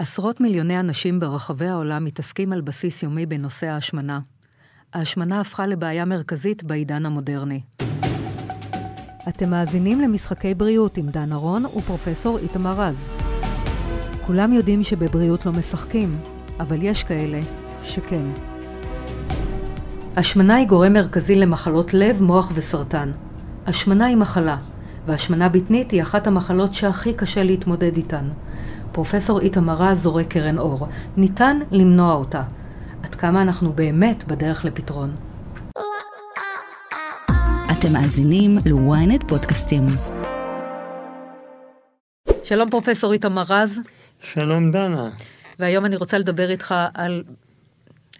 עשרות מיליוני אנשים ברחבי העולם מתעסקים על בסיס יומי בנושא ההשמנה. ההשמנה הפכה לבעיה מרכזית בעידן המודרני. אתם מאזינים למשחקי בריאות עם דן ארון ופרופסור איתמר רז. כולם יודעים שבבריאות לא משחקים, אבל יש כאלה שכן. השמנה היא גורם מרכזי למחלות לב, מוח וסרטן. השמנה היא מחלה, והשמנה בטנית היא אחת המחלות שהכי קשה להתמודד איתן. פרופסור איתמר רז זורק קרן אור. ניתן למנוע אותה. עד כמה אנחנו באמת בדרך לפתרון. אתם מאזינים ל-ynet פודקאסטים. שלום פרופסור איתמר רז. שלום דנה. והיום אני רוצה לדבר איתך על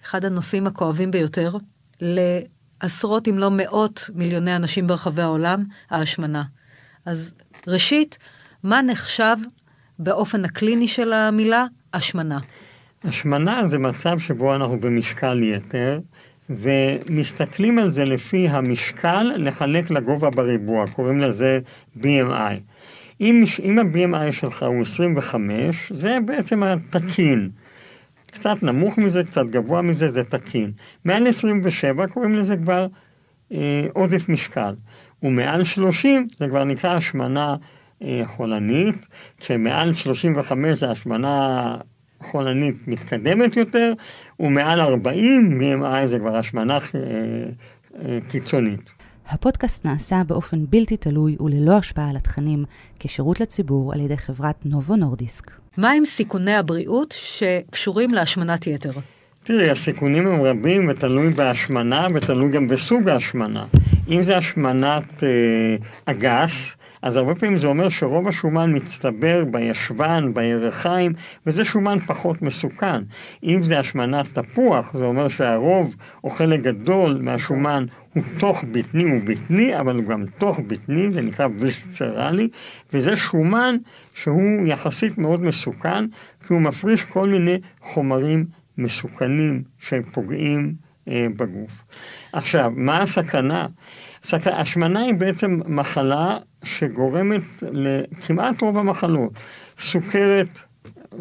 אחד הנושאים הכואבים ביותר לעשרות אם לא מאות מיליוני אנשים ברחבי העולם, ההשמנה. אז ראשית, מה נחשב באופן הקליני של המילה השמנה? השמנה זה מצב שבו אנחנו במשקל יתר, ומסתכלים על זה לפי המשקל לחלק לגובה בריבוע, קוראים לזה BMI. אם, אם ה-BMI שלך הוא 25, זה בעצם התקין. קצת נמוך מזה, קצת גבוה מזה, זה תקין. מעל 27 קוראים לזה כבר אה, עודף משקל. ומעל 30 זה כבר נקרא השמנה חולנית, כשמעל 35 זה השמנה חולנית מתקדמת יותר, ומעל 40 BMI זה כבר השמנה אה, אה, קיצונית. הפודקאסט נעשה באופן בלתי תלוי וללא השפעה על התכנים כשירות לציבור על ידי חברת נובו נורדיסק. מה עם סיכוני הבריאות שקשורים להשמנת יתר? תראי, הסיכונים הם רבים ותלוי בהשמנה ותלוי גם בסוג ההשמנה. אם זה השמנת אה, אגס, אז הרבה פעמים זה אומר שרוב השומן מצטבר בישבן, בירכיים, וזה שומן פחות מסוכן. אם זה השמנת תפוח, זה אומר שהרוב או חלק גדול מהשומן הוא תוך בטני, הוא בטני, אבל הוא גם תוך בטני, זה נקרא ויסצרלי, וזה שומן שהוא יחסית מאוד מסוכן, כי הוא מפריש כל מיני חומרים מסוכנים שפוגעים בגוף. עכשיו, מה הסכנה? השמנה היא בעצם מחלה שגורמת לכמעט רוב המחלות. סוכרת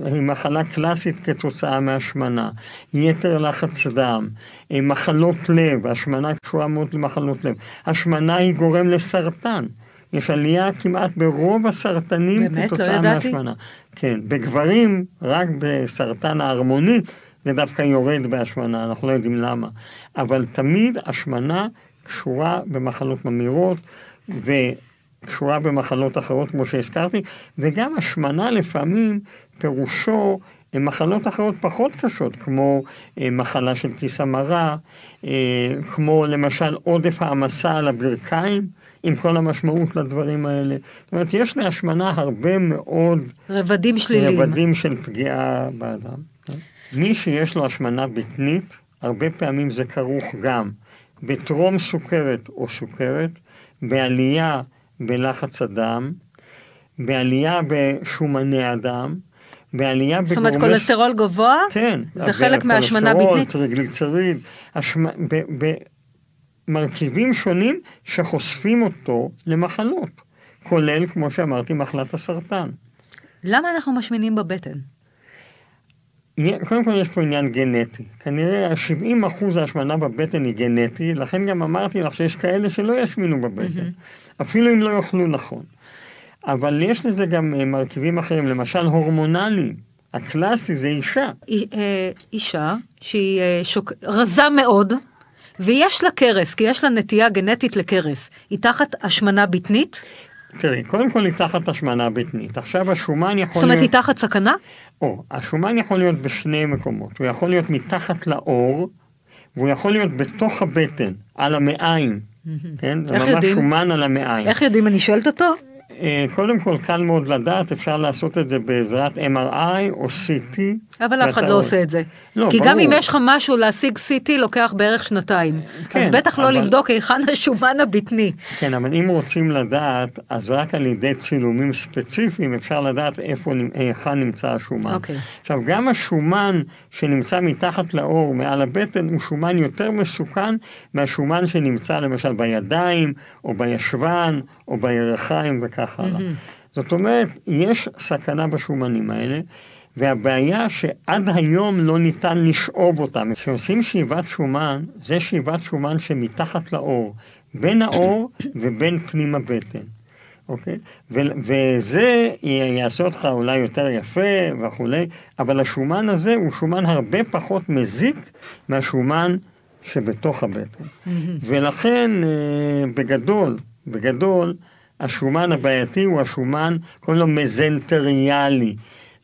היא מחלה קלאסית כתוצאה מהשמנה, יתר לחץ דם, אה, מחלות לב, השמנה קשורה מאוד למחלות לב. השמנה היא גורם לסרטן. יש עלייה כמעט ברוב הסרטנים באמת? לא כתוצאה לא ידעתי. מהשמנה. כן, בגברים, רק בסרטן ההרמוני, זה דווקא יורד בהשמנה, אנחנו לא יודעים למה. אבל תמיד השמנה קשורה במחלות ממאירות, וקשורה במחלות אחרות, כמו שהזכרתי, וגם השמנה לפעמים פירושו מחלות אחרות פחות קשות, כמו אה, מחלה של כיס המרה, אה, כמו למשל עודף העמסה על הברכיים. עם כל המשמעות לדברים האלה. זאת אומרת, יש להשמנה הרבה מאוד... רבדים שליליים. רבדים של פגיעה באדם. מי שיש לו השמנה בטנית, הרבה פעמים זה כרוך גם בטרום סוכרת או סוכרת, בעלייה בלחץ הדם, בעלייה בשומני הדם, בעלייה בגורמי... זאת אומרת, כולסטרול גבוה? כן. זה חלק מהשמנה בטנית? טריגליצריד, השמ... במרכיבים שונים שחושפים אותו למחלות, כולל, כמו שאמרתי, מחלת הסרטן. למה אנחנו משמינים בבטן? קודם כל יש פה עניין גנטי. כנראה 70 אחוז ההשמנה בבטן היא גנטי, לכן גם אמרתי לך שיש כאלה שלא ישמינו בבטן. אפילו אם לא יאכלו נכון. אבל יש לזה גם אה, מרכיבים אחרים, למשל הורמונליים. הקלאסי זה אישה. אה, אישה שהיא אה, שוק... רזה מאוד, ויש לה קרס, כי יש לה נטייה גנטית לקרס. היא תחת השמנה בטנית? תראי, קודם כל היא תחת השמנה בטנית. עכשיו השומן יכול להיות... זאת אומרת, היא תחת סכנה? או, השומן יכול להיות בשני מקומות. הוא יכול להיות מתחת לאור, והוא יכול להיות בתוך הבטן, על המעיים. כן? זה ממש שומן על המעיים. איך יודעים? אני שואלת אותו? אה, קודם כל, קל מאוד לדעת, אפשר לעשות את זה בעזרת MRI או CT. אבל אף אחד לא עושה את זה. לא, כי ברור. גם אם יש לך משהו להשיג CT, לוקח בערך שנתיים. כן, אז בטח אבל... לא לבדוק היכן השומן הבטני. כן, אבל אם רוצים לדעת, אז רק על ידי צילומים ספציפיים אפשר לדעת איפה, היכן נמצא השומן. אוקיי. עכשיו, גם השומן שנמצא מתחת לאור, מעל הבטן, הוא שומן יותר מסוכן מהשומן שנמצא למשל בידיים, או בישבן, או בירכיים וכך הלאה. זאת אומרת, יש סכנה בשומנים האלה, והבעיה שעד היום לא ניתן לשאוב אותם. כשעושים שאיבת שומן, זה שאיבת שומן שמתחת לאור, בין האור ובין פנים הבטן. אוקיי? ו- וזה יעשה אותך אולי יותר יפה וכולי, אבל השומן הזה הוא שומן הרבה פחות מזיק מהשומן שבתוך הבטן. ולכן, אה, בגדול, בגדול, השומן הבעייתי הוא השומן, קוראים לו מזנטריאלי.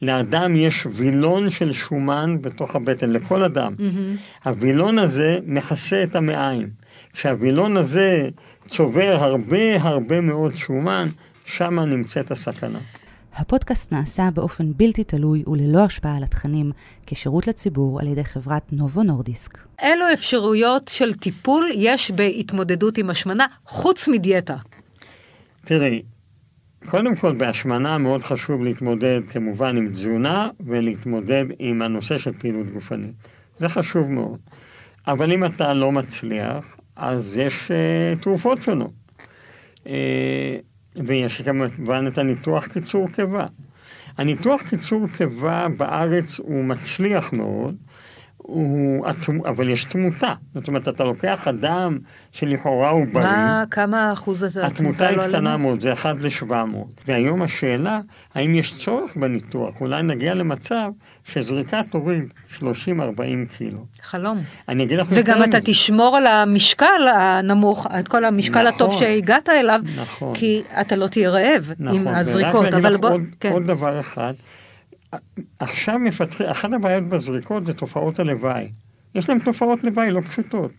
לאדם יש וילון של שומן בתוך הבטן, לכל אדם. Mm-hmm. הווילון הזה מכסה את המעיים. כשהווילון הזה צובר הרבה הרבה מאוד שומן, שם נמצאת הסכנה. הפודקאסט נעשה באופן בלתי תלוי וללא השפעה על התכנים כשירות לציבור על ידי חברת נובו נורדיסק. אילו אפשרויות של טיפול יש בהתמודדות עם השמנה חוץ מדיאטה? תראי, קודם כל בהשמנה מאוד חשוב להתמודד כמובן עם תזונה ולהתמודד עם הנושא של פעילות גופנית. זה חשוב מאוד. אבל אם אתה לא מצליח, אז יש uh, תרופות שונות. Uh, ויש כמובן את הניתוח קיצור קיבה. הניתוח קיצור קיבה בארץ הוא מצליח מאוד, הוא, אבל יש תמותה. זאת אומרת, אתה לוקח אדם שלכאורה הוא בריא. מה, כמה אחוז התמותה התמותה היא קטנה מאוד, זה 1 ל-700. והיום השאלה, האם יש צורך בניתוח? אולי נגיע למצב שזריקה תוריד 30-40 קילו. חלום. אני אגיד לך וגם אתה תשמור על המשקל הנמוך, את כל המשקל נכון, הטוב שהגעת אליו, נכון. כי אתה לא תהיה רעב נכון, עם הזריקות. אבל בוא... עוד, כן. עוד דבר אחד. עכשיו מפתחים, אחת הבעיות בזריקות זה תופעות הלוואי. יש להם תופעות לוואי לא פשוטות.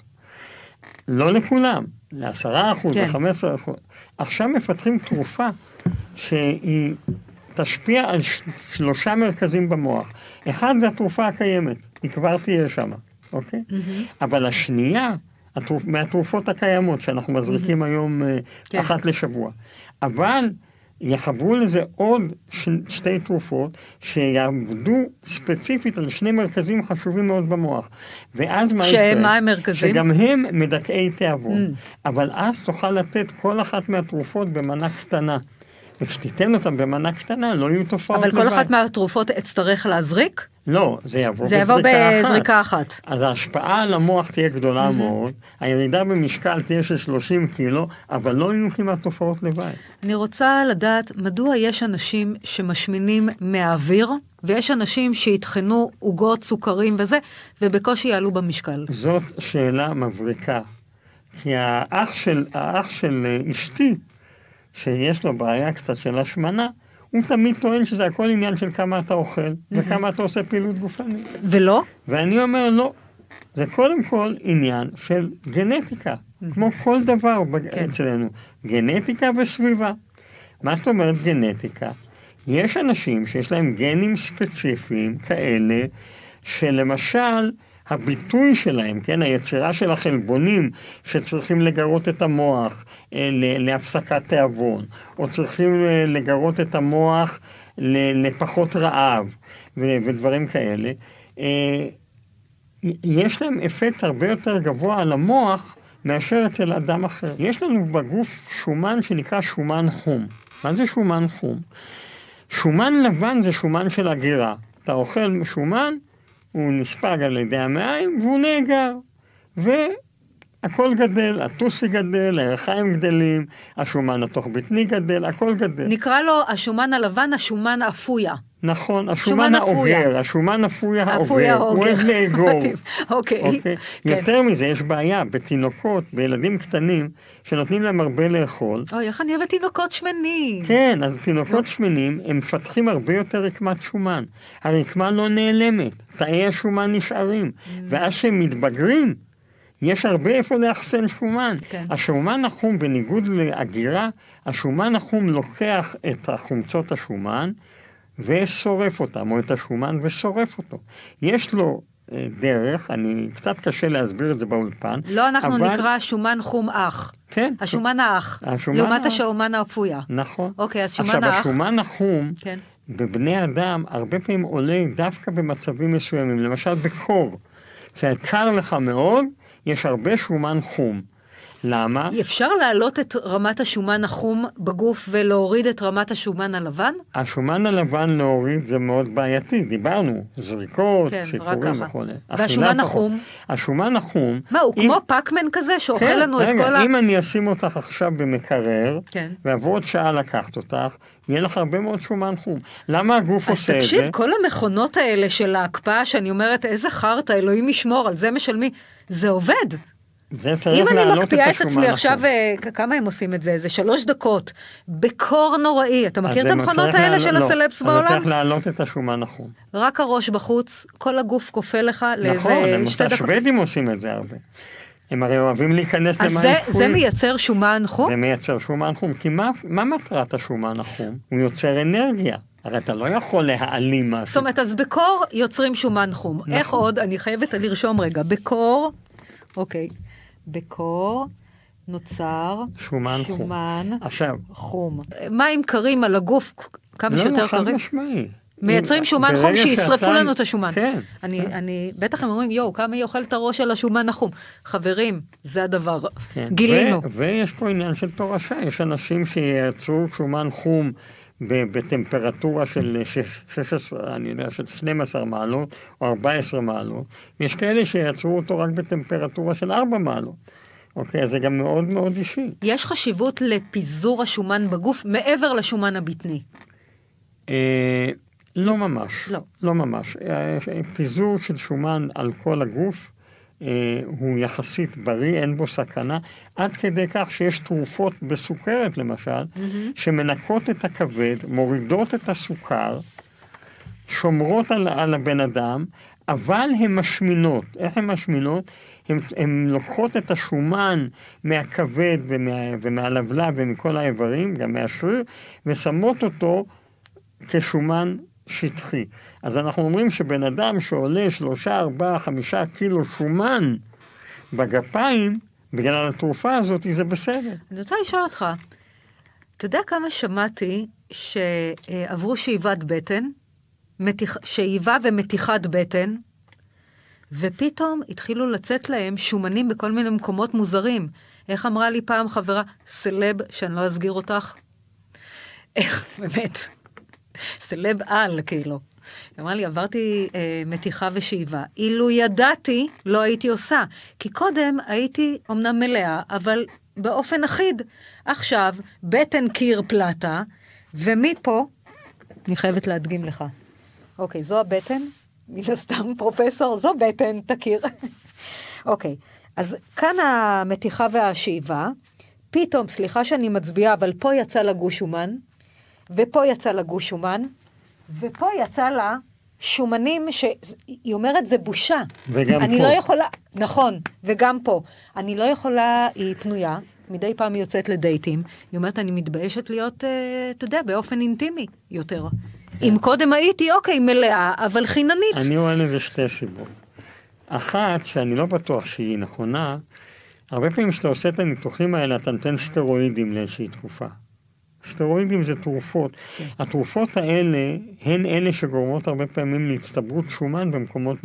לא לכולם, לעשרה אחוז, כן. לחמש עשרה אחוז. עכשיו מפתחים תרופה שהיא תשפיע על. שלושה מרכזים במוח. אחד זה התרופה הקיימת, היא כבר תהיה שם, אוקיי? Mm-hmm. אבל השנייה, התרופ... מהתרופות הקיימות שאנחנו מזריקים mm-hmm. היום אה, כן. אחת לשבוע. אבל יחברו לזה עוד ש... שתי תרופות שיעבדו ספציפית על שני מרכזים חשובים מאוד במוח. ואז מה יקרה? שהם מה המרכזים? שגם הם מדכאי תיאבון. Mm. אבל אז תוכל לתת כל אחת מהתרופות במנה קטנה. וכשתיתן אותם במנה קטנה, לא יהיו תופעות לבד. אבל כל אחת מהתרופות אצטרך להזריק? לא, זה יבוא זה אחת. יבוא בזריקה אחת. אז ההשפעה על המוח תהיה גדולה mm-hmm. מאוד, הירידה במשקל תהיה של 30 קילו, אבל לא יהיו כמעט תופעות לוואי. אני רוצה לדעת, מדוע יש אנשים שמשמינים מהאוויר, ויש אנשים שיטחנו עוגות, סוכרים וזה, ובקושי יעלו במשקל? זאת שאלה מבריקה. כי האח של, האח של אה, אשתי, שיש לו בעיה קצת של השמנה, הוא תמיד טוען שזה הכל עניין של כמה אתה אוכל וכמה אתה עושה פעילות גופנית. ולא? ואני אומר לא. זה קודם כל עניין של גנטיקה, כמו כל דבר כן. אצלנו. גנטיקה וסביבה. מה זאת אומרת גנטיקה? יש אנשים שיש להם גנים ספציפיים כאלה, שלמשל, הביטוי שלהם, כן, היצירה של החלבונים שצריכים לגרות את המוח אה, להפסקת תיאבון, או צריכים אה, לגרות את המוח לפחות רעב ודברים כאלה, אה, יש להם אפקט הרבה יותר גבוה על המוח מאשר אצל אדם אחר. יש לנו בגוף שומן שנקרא שומן חום. מה זה שומן חום? שומן לבן זה שומן של הגירה. אתה אוכל שומן, הוא נספג על ידי המעיים והוא נאגר. והכל גדל, הטוסי גדל, הירחיים גדלים, השומן התוך בטני גדל, הכל גדל. נקרא לו השומן הלבן, השומן אפויה. נכון, השומן האוגר, השומן אפוי האוגר, הוא אוהב לאגור. אוקיי. אוקיי? כן. יותר מזה, יש בעיה בתינוקות, בילדים קטנים, שנותנים להם הרבה לאכול. אוי, איך אני אוהבת תינוקות שמנים. כן, אז תינוקות שמנים, הם מפתחים הרבה יותר רקמת שומן. הרקמה לא נעלמת, תאי השומן נשארים. Mm. ואז כשהם מתבגרים, יש הרבה איפה לאחסן שומן. כן. השומן החום, בניגוד לאגירה, השומן החום לוקח את חומצות השומן, ושורף אותם, או את השומן ושורף אותו. יש לו אה, דרך, אני, קצת קשה להסביר את זה באולפן. לא, אנחנו אבל... נקרא שומן חום אח. כן. השומן האח. השומן לעומת ה... השומן האפויה. נכון. אוקיי, אז שומן האח. עכשיו, השומן החום, כן. בבני אדם, הרבה פעמים עולה דווקא במצבים מסוימים, למשל בקור. כשקר לך מאוד, יש הרבה שומן חום. למה? אפשר להעלות את רמת השומן החום בגוף ולהוריד את רמת השומן הלבן? השומן הלבן להוריד זה מאוד בעייתי, דיברנו, זריקות, כן, ככה. וכו'. והשומן החום? השומן החום... מה, הוא אם- כמו פאקמן כזה שאוכל כן, לנו את רגע, כל ה... אם אני אשים אותך עכשיו במקרר, כן. ועבור עוד שעה לקחת אותך, יהיה לך הרבה מאוד שומן חום. למה הגוף אז עושה את תקשיב, זה? כל המכונות האלה של ההקפאה, שאני אומרת, איזה חרטא, אלוהים ישמור, על זה משלמים. זה עובד. זה צריך אם אני להעלות מקפיאה את השומן עצמי עכשיו. אה, כמה הם עושים את זה? איזה שלוש דקות, בקור נוראי. אתה אז מכיר את זה המכונות האלה להעלות- של לא, הסלבס אז בעולם? זה צריך להעלות את השומן החום. רק הראש בחוץ, כל הגוף כופה לך לאיזה נכון, שתי דקות. השוודים עושים את זה הרבה. הם הרי אוהבים להיכנס אז למים זה- זה קפואים. מייצר שומן חום? זה מייצר שומן חום, כי מה, מה מטרת השומן החום? הוא יוצר אנרגיה. הרי אתה לא יכול להעלים משהו. זאת אומרת, אז בקור יוצרים שומן חום. נכון. איך עוד? אני חייבת לרשום רגע. בקור, אוקיי, בקור נוצר שומן חום. שומן עכשיו, חום. מים קרים על הגוף, כמה לא, שיותר לא, חד קרים. משמעי. מייצרים אם- שומן חום שישרפו שאתה- לנו את השומן. כן. אני, אני, בטח הם אומרים, יואו, כמה היא אוכלת הראש על השומן החום. חברים, זה הדבר. כן. גילינו. ו- ויש פה עניין של תורשה, יש אנשים שייצרו שומן חום בטמפרטורה של שש- 16, אני יודע, של 12 מעלות או 14 מעלות, ויש כאלה שייצרו אותו רק בטמפרטורה של 4 מעלות. אוקיי, אז זה גם מאוד מאוד אישי. יש חשיבות לפיזור השומן בגוף מעבר לשומן הבטני. אה, לא ממש. לא. לא ממש. אה, פיזור של שומן על כל הגוף אה, הוא יחסית בריא, אין בו סכנה, עד כדי כך שיש תרופות בסוכרת למשל, שמנקות את הכבד, מורידות את הסוכר, שומרות על, על הבן אדם, אבל הן משמינות. איך הן משמינות? הן לוקחות את השומן מהכבד ומה, ומהלבלב ומכל האיברים, גם מהשריר, ושמות אותו כשומן שטחי. אז אנחנו אומרים שבן אדם שעולה שלושה, ארבעה, חמישה קילו שומן בגפיים, בגלל התרופה הזאת, זה בסדר. אני רוצה לשאול אותך, אתה יודע כמה שמעתי שעברו שאיבת בטן, מתיח, שאיבה ומתיחת בטן, ופתאום התחילו לצאת להם שומנים בכל מיני מקומות מוזרים. איך אמרה לי פעם חברה, סלב, שאני לא אסגיר אותך? איך, באמת, סלב על, כאילו. היא אמרה לי, עברתי אה, מתיחה ושאיבה. אילו ידעתי, לא הייתי עושה. כי קודם הייתי אמנם מלאה, אבל באופן אחיד. עכשיו, בטן קיר פלטה, ומפה, אני חייבת להדגים לך. אוקיי, זו הבטן, מן הסתם פרופסור, זו בטן, תכיר. אוקיי, אז כאן המתיחה והשאיבה, פתאום, סליחה שאני מצביעה, אבל פה יצא לה גוש שומן, ופה יצא לה גוש שומן, ופה יצא לה שומנים שהיא אומרת זה בושה. וגם אני פה. לא יכולה, נכון, וגם פה. אני לא יכולה, היא פנויה, מדי פעם היא יוצאת לדייטים, היא אומרת, אני מתביישת להיות, אה, אתה יודע, באופן אינטימי יותר. אם קודם הייתי, אוקיי, מלאה, אבל חיננית. אני רואה לזה שתי סיבות. אחת, שאני לא בטוח שהיא נכונה, הרבה פעמים כשאתה עושה את הניתוחים האלה, אתה נותן סטרואידים לאיזושהי תקופה. סטרואידים זה תרופות. התרופות האלה הן אלה שגורמות הרבה פעמים להצטברות שומן במקומות,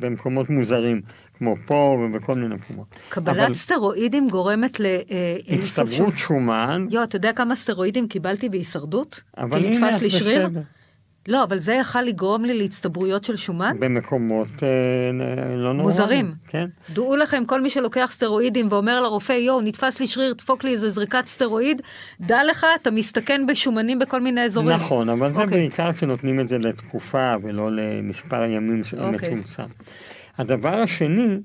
במקומות מוזרים, כמו פה ובכל מיני מקומות. קבלת אבל סטרואידים גורמת ל... אה, הצטברות שום- שומן, יו, אתה יודע כמה סטרואידים קיבלתי בהישרדות? כי נתפס לי שריר? בסדר. לא, אבל זה יכל לגרום לי להצטברויות של שומן? במקומות אה, לא נורמליים. מוזרים. כן. דעו לכם, כל מי שלוקח סטרואידים ואומר לרופא, יואו, נתפס לי שריר, דפוק לי איזה זריקת סטרואיד, דע לך, אתה מסתכן בשומנים בכל מיני אזורים. נכון, אבל זה אוקיי. בעיקר כשנותנים את זה לתקופה ולא למספר ימים אוקיי. מצומצם. הדבר השני,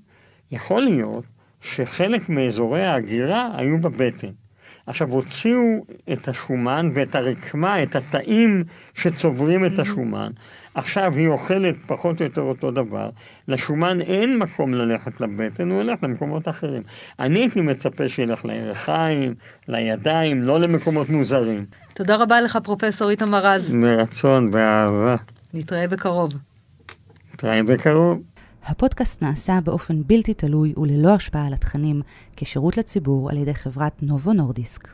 יכול להיות שחלק מאזורי ההגירה היו בבטן. עכשיו הוציאו את השומן ואת הרקמה, את התאים שצוברים את השומן. עכשיו היא אוכלת פחות או יותר אותו דבר. לשומן אין מקום ללכת לבטן, הוא ילך למקומות אחרים. אני הייתי מצפה שילך לירכיים, לידיים, לא למקומות מוזרים. תודה רבה לך, פרופסור איתמר רז. מרצון, באהבה. נתראה בקרוב. נתראה בקרוב. הפודקאסט נעשה באופן בלתי תלוי וללא השפעה על התכנים, כשירות לציבור על ידי חברת נובו נורדיסק.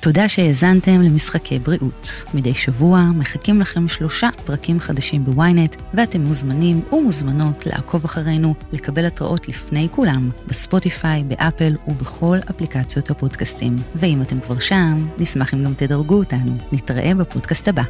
תודה שהאזנתם למשחקי בריאות. מדי שבוע מחכים לכם שלושה פרקים חדשים בוויינט, ואתם מוזמנים ומוזמנות לעקוב אחרינו, לקבל התראות לפני כולם, בספוטיפיי, באפל ובכל אפליקציות הפודקאסטים. ואם אתם כבר שם, נשמח אם גם תדרגו אותנו. נתראה בפודקאסט הבא.